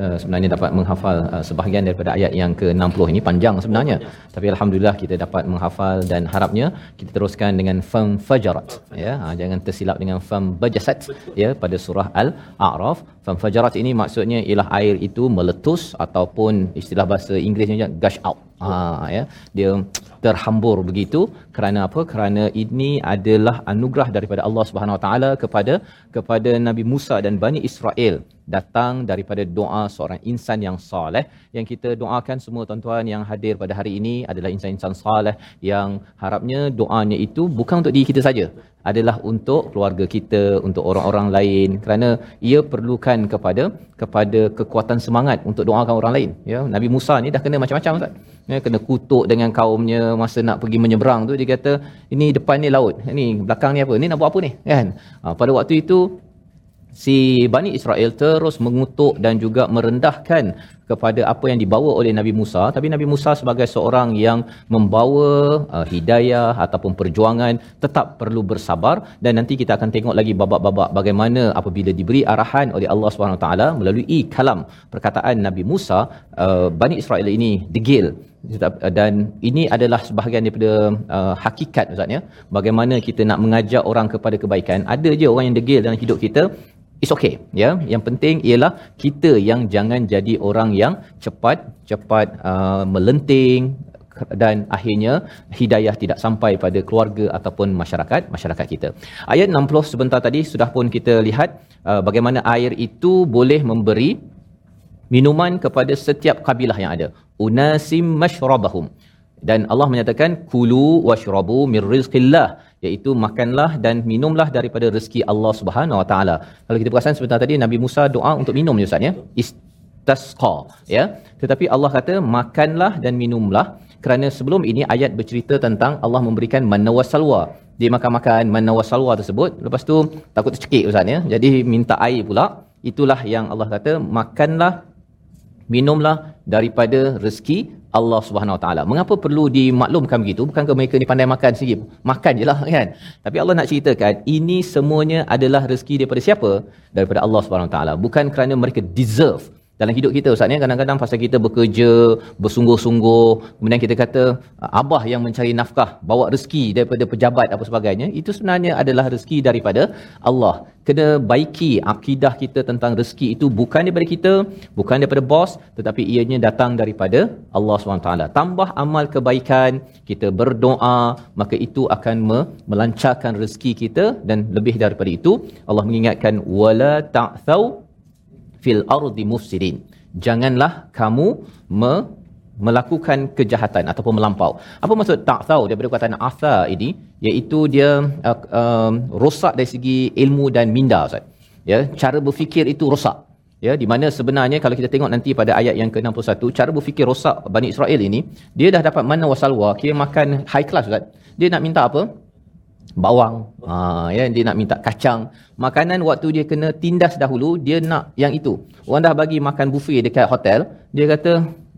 Uh, sebenarnya dapat menghafal uh, sebahagian daripada ayat yang ke-60 ini panjang sebenarnya. Tapi alhamdulillah kita dapat menghafal dan harapnya kita teruskan dengan fam fajarat ya. Ha, jangan tersilap dengan fam bajasat ya pada surah al-a'raf. Fam fajarat ini maksudnya ialah air itu meletus ataupun istilah bahasa Inggerisnya gush out ha ya. Dia terhambur begitu. Kerana apa? Kerana ini adalah anugerah daripada Allah Subhanahu Wa Taala kepada kepada Nabi Musa dan Bani Israel datang daripada doa seorang insan yang soleh yang kita doakan semua tuan-tuan yang hadir pada hari ini adalah insan-insan soleh yang harapnya doanya itu bukan untuk diri kita saja adalah untuk keluarga kita untuk orang-orang lain. Kerana ia perlukan kepada kepada kekuatan semangat untuk doakan orang lain. Ya Nabi Musa ni dah kena macam-macam ustaz. Ya kena kutuk dengan kaumnya masa nak pergi menyeberang tu dia kata ini depan ni laut. Ni belakang ni apa? Ni nak buat apa ni? Kan? Ha, pada waktu itu si Bani Israel terus mengutuk dan juga merendahkan kepada apa yang dibawa oleh Nabi Musa. Tapi Nabi Musa sebagai seorang yang membawa uh, hidayah ataupun perjuangan tetap perlu bersabar. Dan nanti kita akan tengok lagi babak-babak bagaimana apabila diberi arahan oleh Allah Subhanahu taala melalui kalam perkataan Nabi Musa uh, Bani Israel ini degil. Dan ini adalah sebahagian daripada uh, hakikat ustaz ya. Bagaimana kita nak mengajak orang kepada kebaikan. Ada je orang yang degil dalam hidup kita It's okay, ya. Yang penting ialah kita yang jangan jadi orang yang cepat cepat uh, melenting dan akhirnya hidayah tidak sampai pada keluarga ataupun masyarakat masyarakat kita. Ayat 60 sebentar tadi sudah pun kita lihat uh, bagaimana air itu boleh memberi minuman kepada setiap kabilah yang ada. Unasim mashrabahum. Dan Allah menyatakan kulu washrabu mir rizqillah iaitu makanlah dan minumlah daripada rezeki Allah Subhanahu Wa Taala. Kalau kita perasan sebentar tadi Nabi Musa doa untuk minum ni ustaz ya. Istasqa ya. Tetapi Allah kata makanlah dan minumlah kerana sebelum ini ayat bercerita tentang Allah memberikan manna wasalwa. Dia makan-makan manna wasalwa tersebut lepas tu takut tercekik ustaz ya. Jadi minta air pula. Itulah yang Allah kata makanlah minumlah daripada rezeki Allah Subhanahu Wa Taala. Mengapa perlu dimaklumkan begitu? Bukankah mereka ni pandai makan sendiri? Makan je lah <laughs> kan. Tapi Allah nak ceritakan ini semuanya adalah rezeki daripada siapa? Daripada Allah Subhanahu Wa Taala. Bukan kerana mereka deserve dalam hidup kita Ustaz ni kadang-kadang pasal kita bekerja bersungguh-sungguh kemudian kita kata abah yang mencari nafkah bawa rezeki daripada pejabat apa sebagainya itu sebenarnya adalah rezeki daripada Allah. Kena baiki akidah kita tentang rezeki itu bukan daripada kita bukan daripada bos tetapi ianya datang daripada Allah SWT tambah amal kebaikan kita berdoa maka itu akan melancarkan rezeki kita dan lebih daripada itu Allah mengingatkan wala ta'thau fil ardi mufsidin. Janganlah kamu me, melakukan kejahatan ataupun melampau. Apa maksud tak tahu daripada perkataan asa ini? Iaitu dia uh, um, rosak dari segi ilmu dan minda Ustaz. Ya, cara berfikir itu rosak. Ya, di mana sebenarnya kalau kita tengok nanti pada ayat yang ke-61, cara berfikir rosak Bani Israel ini, dia dah dapat mana wasalwa, kira makan high class Ustaz. Dia nak minta apa? Bawang. Ha, ya dia nak minta kacang. Makanan waktu dia kena tindas dahulu dia nak yang itu. Orang dah bagi makan buffet dekat hotel dia kata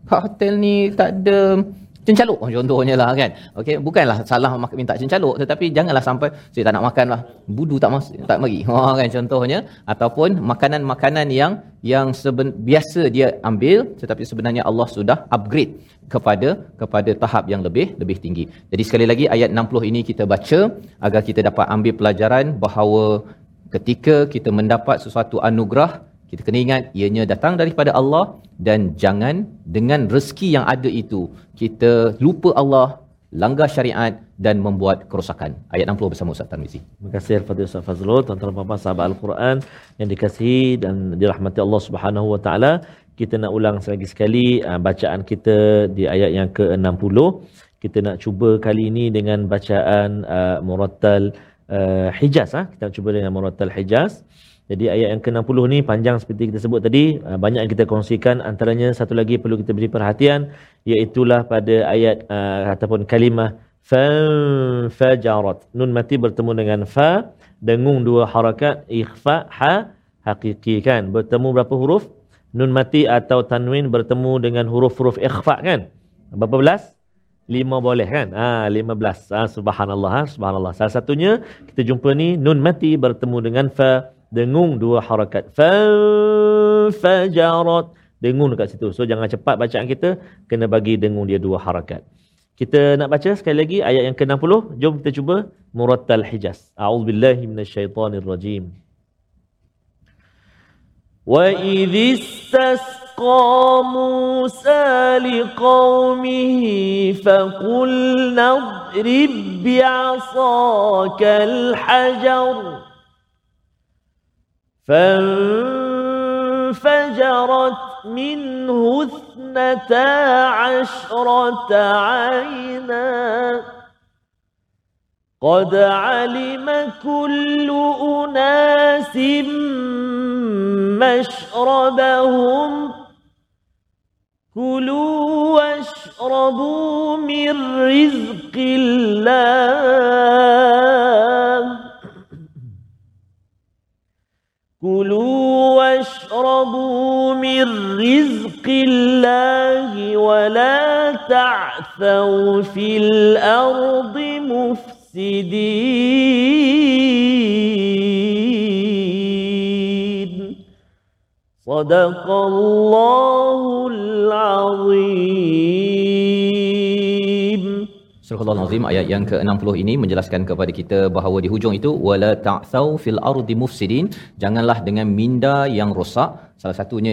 kat hotel ni tak ada cencaluk contohnya lah kan? Okey bukanlah salah minta cencaluk tetapi janganlah sampai saya tak nak makan lah. Budu tak mas tak bagi ha <laughs> kan? Contohnya ataupun makanan-makanan yang yang seben, biasa dia ambil tetapi sebenarnya Allah sudah upgrade kepada kepada tahap yang lebih lebih tinggi. Jadi sekali lagi ayat 60 ini kita baca agar kita dapat ambil pelajaran bahawa ketika kita mendapat sesuatu anugerah kita kena ingat ianya datang daripada Allah dan jangan dengan rezeki yang ada itu kita lupa Allah langgar syariat dan membuat kerosakan. Ayat 60 bersama Ustaz Tarmizi. Terima kasih Al-Fatihah Ustaz Fazlul, tuan-tuan dan sahabat Al-Quran yang dikasihi dan dirahmati Allah Subhanahu Wa Taala. Kita nak ulang lagi sekali uh, bacaan kita di ayat yang ke-60. Kita nak cuba kali ini dengan bacaan uh, Murattal uh, Hijaz. Ha? Kita cuba dengan Murattal Hijaz. Jadi ayat yang ke-60 ni panjang seperti kita sebut tadi, uh, banyak yang kita kongsikan antaranya satu lagi perlu kita beri perhatian iaitulah pada ayat uh, ataupun kalimah fajarat. Nun mati bertemu dengan fa, dengung dua harakat ikhfa ha hakiki kan. Bertemu berapa huruf? Nun mati atau tanwin bertemu dengan huruf-huruf ikhfa kan. Berapa belas? Lima boleh kan? Ah, lima belas. Ah, subhanallah. Ha? Subhanallah. Salah satunya kita jumpa ni nun mati bertemu dengan fa dengung dua harakat. Fa fajarat. Dengung dekat situ. So jangan cepat bacaan kita. Kena bagi dengung dia dua harakat. Kita nak baca sekali lagi ayat yang ke-60. Jom kita cuba Murattal Hijaz. A'udzubillahi minasyaitonirrajim. وَإِذِ اسْتَسْقَى مُوسَى لِقَوْمِهِ فَقُلْنَا اضْرِبْ بِعَصَاكَ الْحَجَرَ فانفجرت منه اثنتا عشرة عينا. قد علم كل أناس مشربهم. كلوا واشربوا من رزق الله. واشربوا من رزق الله ولا تعثوا في الأرض مفسدين. صدق الله العظيم. Surah Al-Azim ayat yang ke-60 ini menjelaskan kepada kita bahawa di hujung itu wala ta'thau fil ardi mufsidin. Janganlah dengan minda yang rosak. Salah satunya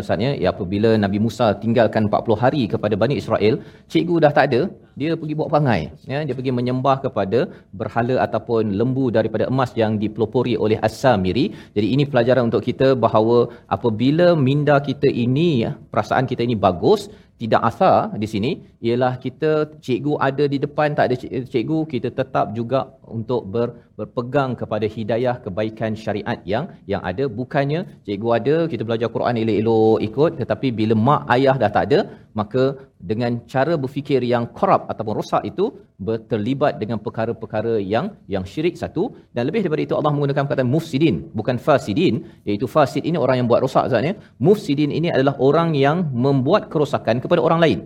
ustaznya ya apabila Nabi Musa tinggalkan 40 hari kepada Bani Israel cikgu dah tak ada dia pergi buat perangai. Ya dia pergi menyembah kepada berhala ataupun lembu daripada emas yang dipelopori oleh As-Samiri. Jadi ini pelajaran untuk kita bahawa apabila minda kita ini ya, perasaan kita ini bagus tidak asal di sini ialah kita cikgu ada di depan tak ada cikgu kita tetap juga untuk ber, berpegang kepada hidayah kebaikan syariat yang yang ada. Bukannya cikgu ada kita belajar Quran elok-elok ikut tetapi bila mak ayah dah tak ada maka dengan cara berfikir yang korup ataupun rosak itu terlibat dengan perkara-perkara yang yang syirik satu. Dan lebih daripada itu Allah menggunakan kata mufsidin bukan fasidin. Iaitu fasid ini orang yang buat rosak zatnya mufsidin ini adalah orang yang membuat kerosakan kepada orang lain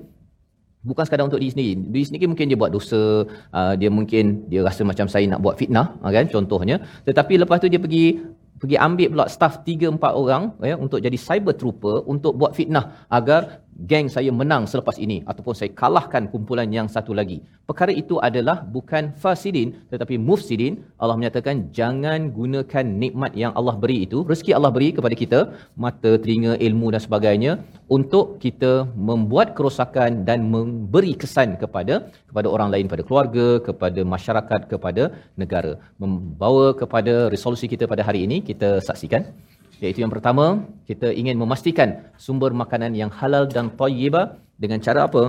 bukan sekadar untuk diri sendiri. Diri sendiri mungkin dia buat dosa, uh, dia mungkin dia rasa macam saya nak buat fitnah, uh, kan contohnya. Tetapi lepas tu dia pergi pergi ambil pula staff 3 4 orang ya untuk jadi cyber trooper untuk buat fitnah agar geng saya menang selepas ini ataupun saya kalahkan kumpulan yang satu lagi. Perkara itu adalah bukan fasidin tetapi mufsidin. Allah menyatakan jangan gunakan nikmat yang Allah beri itu, rezeki Allah beri kepada kita, mata, telinga, ilmu dan sebagainya untuk kita membuat kerosakan dan memberi kesan kepada kepada orang lain, pada keluarga, kepada masyarakat, kepada negara. Membawa kepada resolusi kita pada hari ini kita saksikan Iaitu yang pertama, kita ingin memastikan sumber makanan yang halal dan tayyibah dengan cara apa?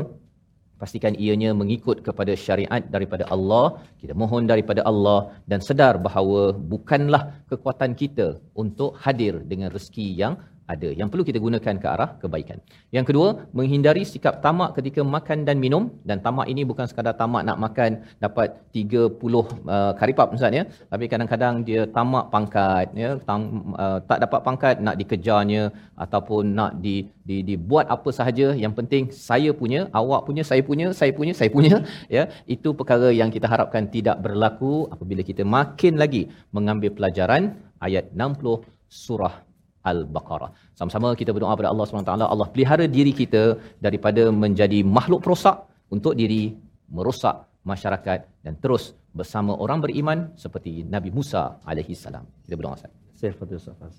Pastikan ianya mengikut kepada syariat daripada Allah. Kita mohon daripada Allah dan sedar bahawa bukanlah kekuatan kita untuk hadir dengan rezeki yang ada. Yang perlu kita gunakan ke arah kebaikan. Yang kedua, menghindari sikap tamak ketika makan dan minum. Dan tamak ini bukan sekadar tamak nak makan dapat 30 uh, karipap misalnya, tapi kadang-kadang dia tamak pangkat ya, tam, uh, tak dapat pangkat nak dikejarnya ataupun nak di, di dibuat apa sahaja. Yang penting saya punya, awak punya, saya punya, saya punya, saya punya ya. Itu perkara yang kita harapkan tidak berlaku apabila kita makin lagi mengambil pelajaran ayat 60 surah Al-Baqarah. Sama-sama kita berdoa kepada Allah SWT. Allah pelihara diri kita daripada menjadi makhluk perosak untuk diri merosak masyarakat dan terus bersama orang beriman seperti Nabi Musa alaihi salam. Kita berdoa Ustaz. Saya Fadil Ustaz.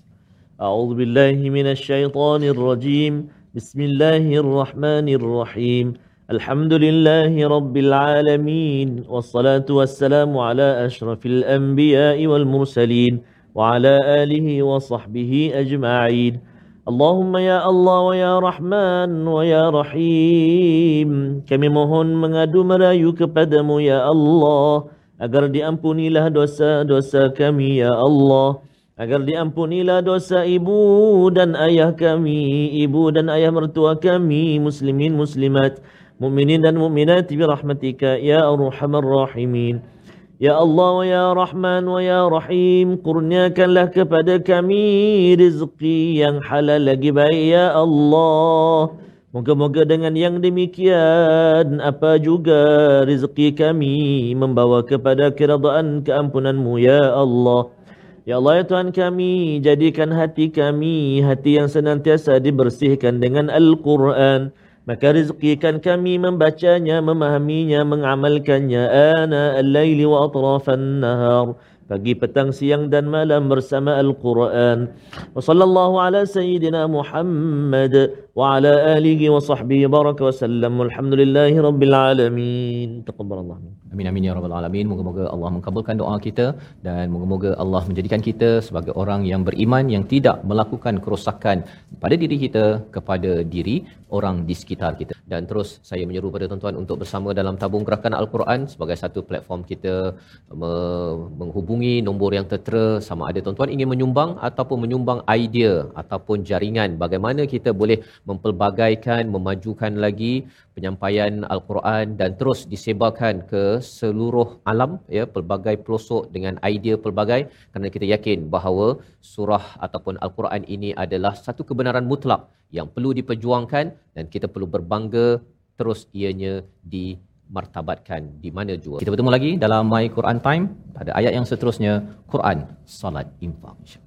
A'udzu billahi minasyaitonir rajim. Bismillahirrahmanirrahim. Alhamdulillahi rabbil alamin wassalatu wassalamu ala asyrafil anbiya'i wal mursalin. على أشرف الأنبياء والمرسلين وعلى آله وصحبه أجمعين اللهم يا Allah wa ya Rahman wa ya Rahim kami mohon mengadu merayu kepadamu ya Allah agar diampunilah dosa-dosa kami ya Allah agar diampunilah dosa ibu dan ayah kami ibu dan ayah mertua kami muslimin muslimat mukminin dan mukminat bi rahmatika ya arhamar rahimin Ya Allah wa ya Rahman wa ya Rahim Kurniakanlah kepada kami rezeki yang halal lagi baik ya Allah. Moga-moga dengan yang demikian Apa juga rezeki kami Membawa kepada keradaan keampunanmu ya Allah. Ya Allah ya Tuhan kami Jadikan hati kami Hati yang senantiasa dibersihkan dengan Al-Quran Maka rizkikan kami membacanya, memahaminya, mengamalkannya. Ana al-laili wa atrafan nahar. Pagi, petang, siang dan malam bersama Al-Quran. Wa sallallahu ala sayyidina Muhammad ala alihi wa sahbihi baraka wa sallam. Alhamdulillahi rabbil alamin. Taqabbalallah. Amin amin ya rabbal alamin. Moga-moga Allah mengabulkan doa kita dan moga-moga Allah menjadikan kita sebagai orang yang beriman yang tidak melakukan kerosakan pada diri kita kepada diri orang di sekitar kita. Dan terus saya menyeru pada tuan-tuan untuk bersama dalam tabung gerakan Al-Quran sebagai satu platform kita menghubungi nombor yang tertera sama ada tuan-tuan ingin menyumbang ataupun menyumbang idea ataupun jaringan bagaimana kita boleh mempelbagaikan memajukan lagi penyampaian al-Quran dan terus disebarkan ke seluruh alam ya pelbagai pelosok dengan idea pelbagai kerana kita yakin bahawa surah ataupun al-Quran ini adalah satu kebenaran mutlak yang perlu diperjuangkan dan kita perlu berbangga terus ianya di martabatkan di mana jua. Kita bertemu lagi dalam My Quran Time pada ayat yang seterusnya Quran Salat Infak insya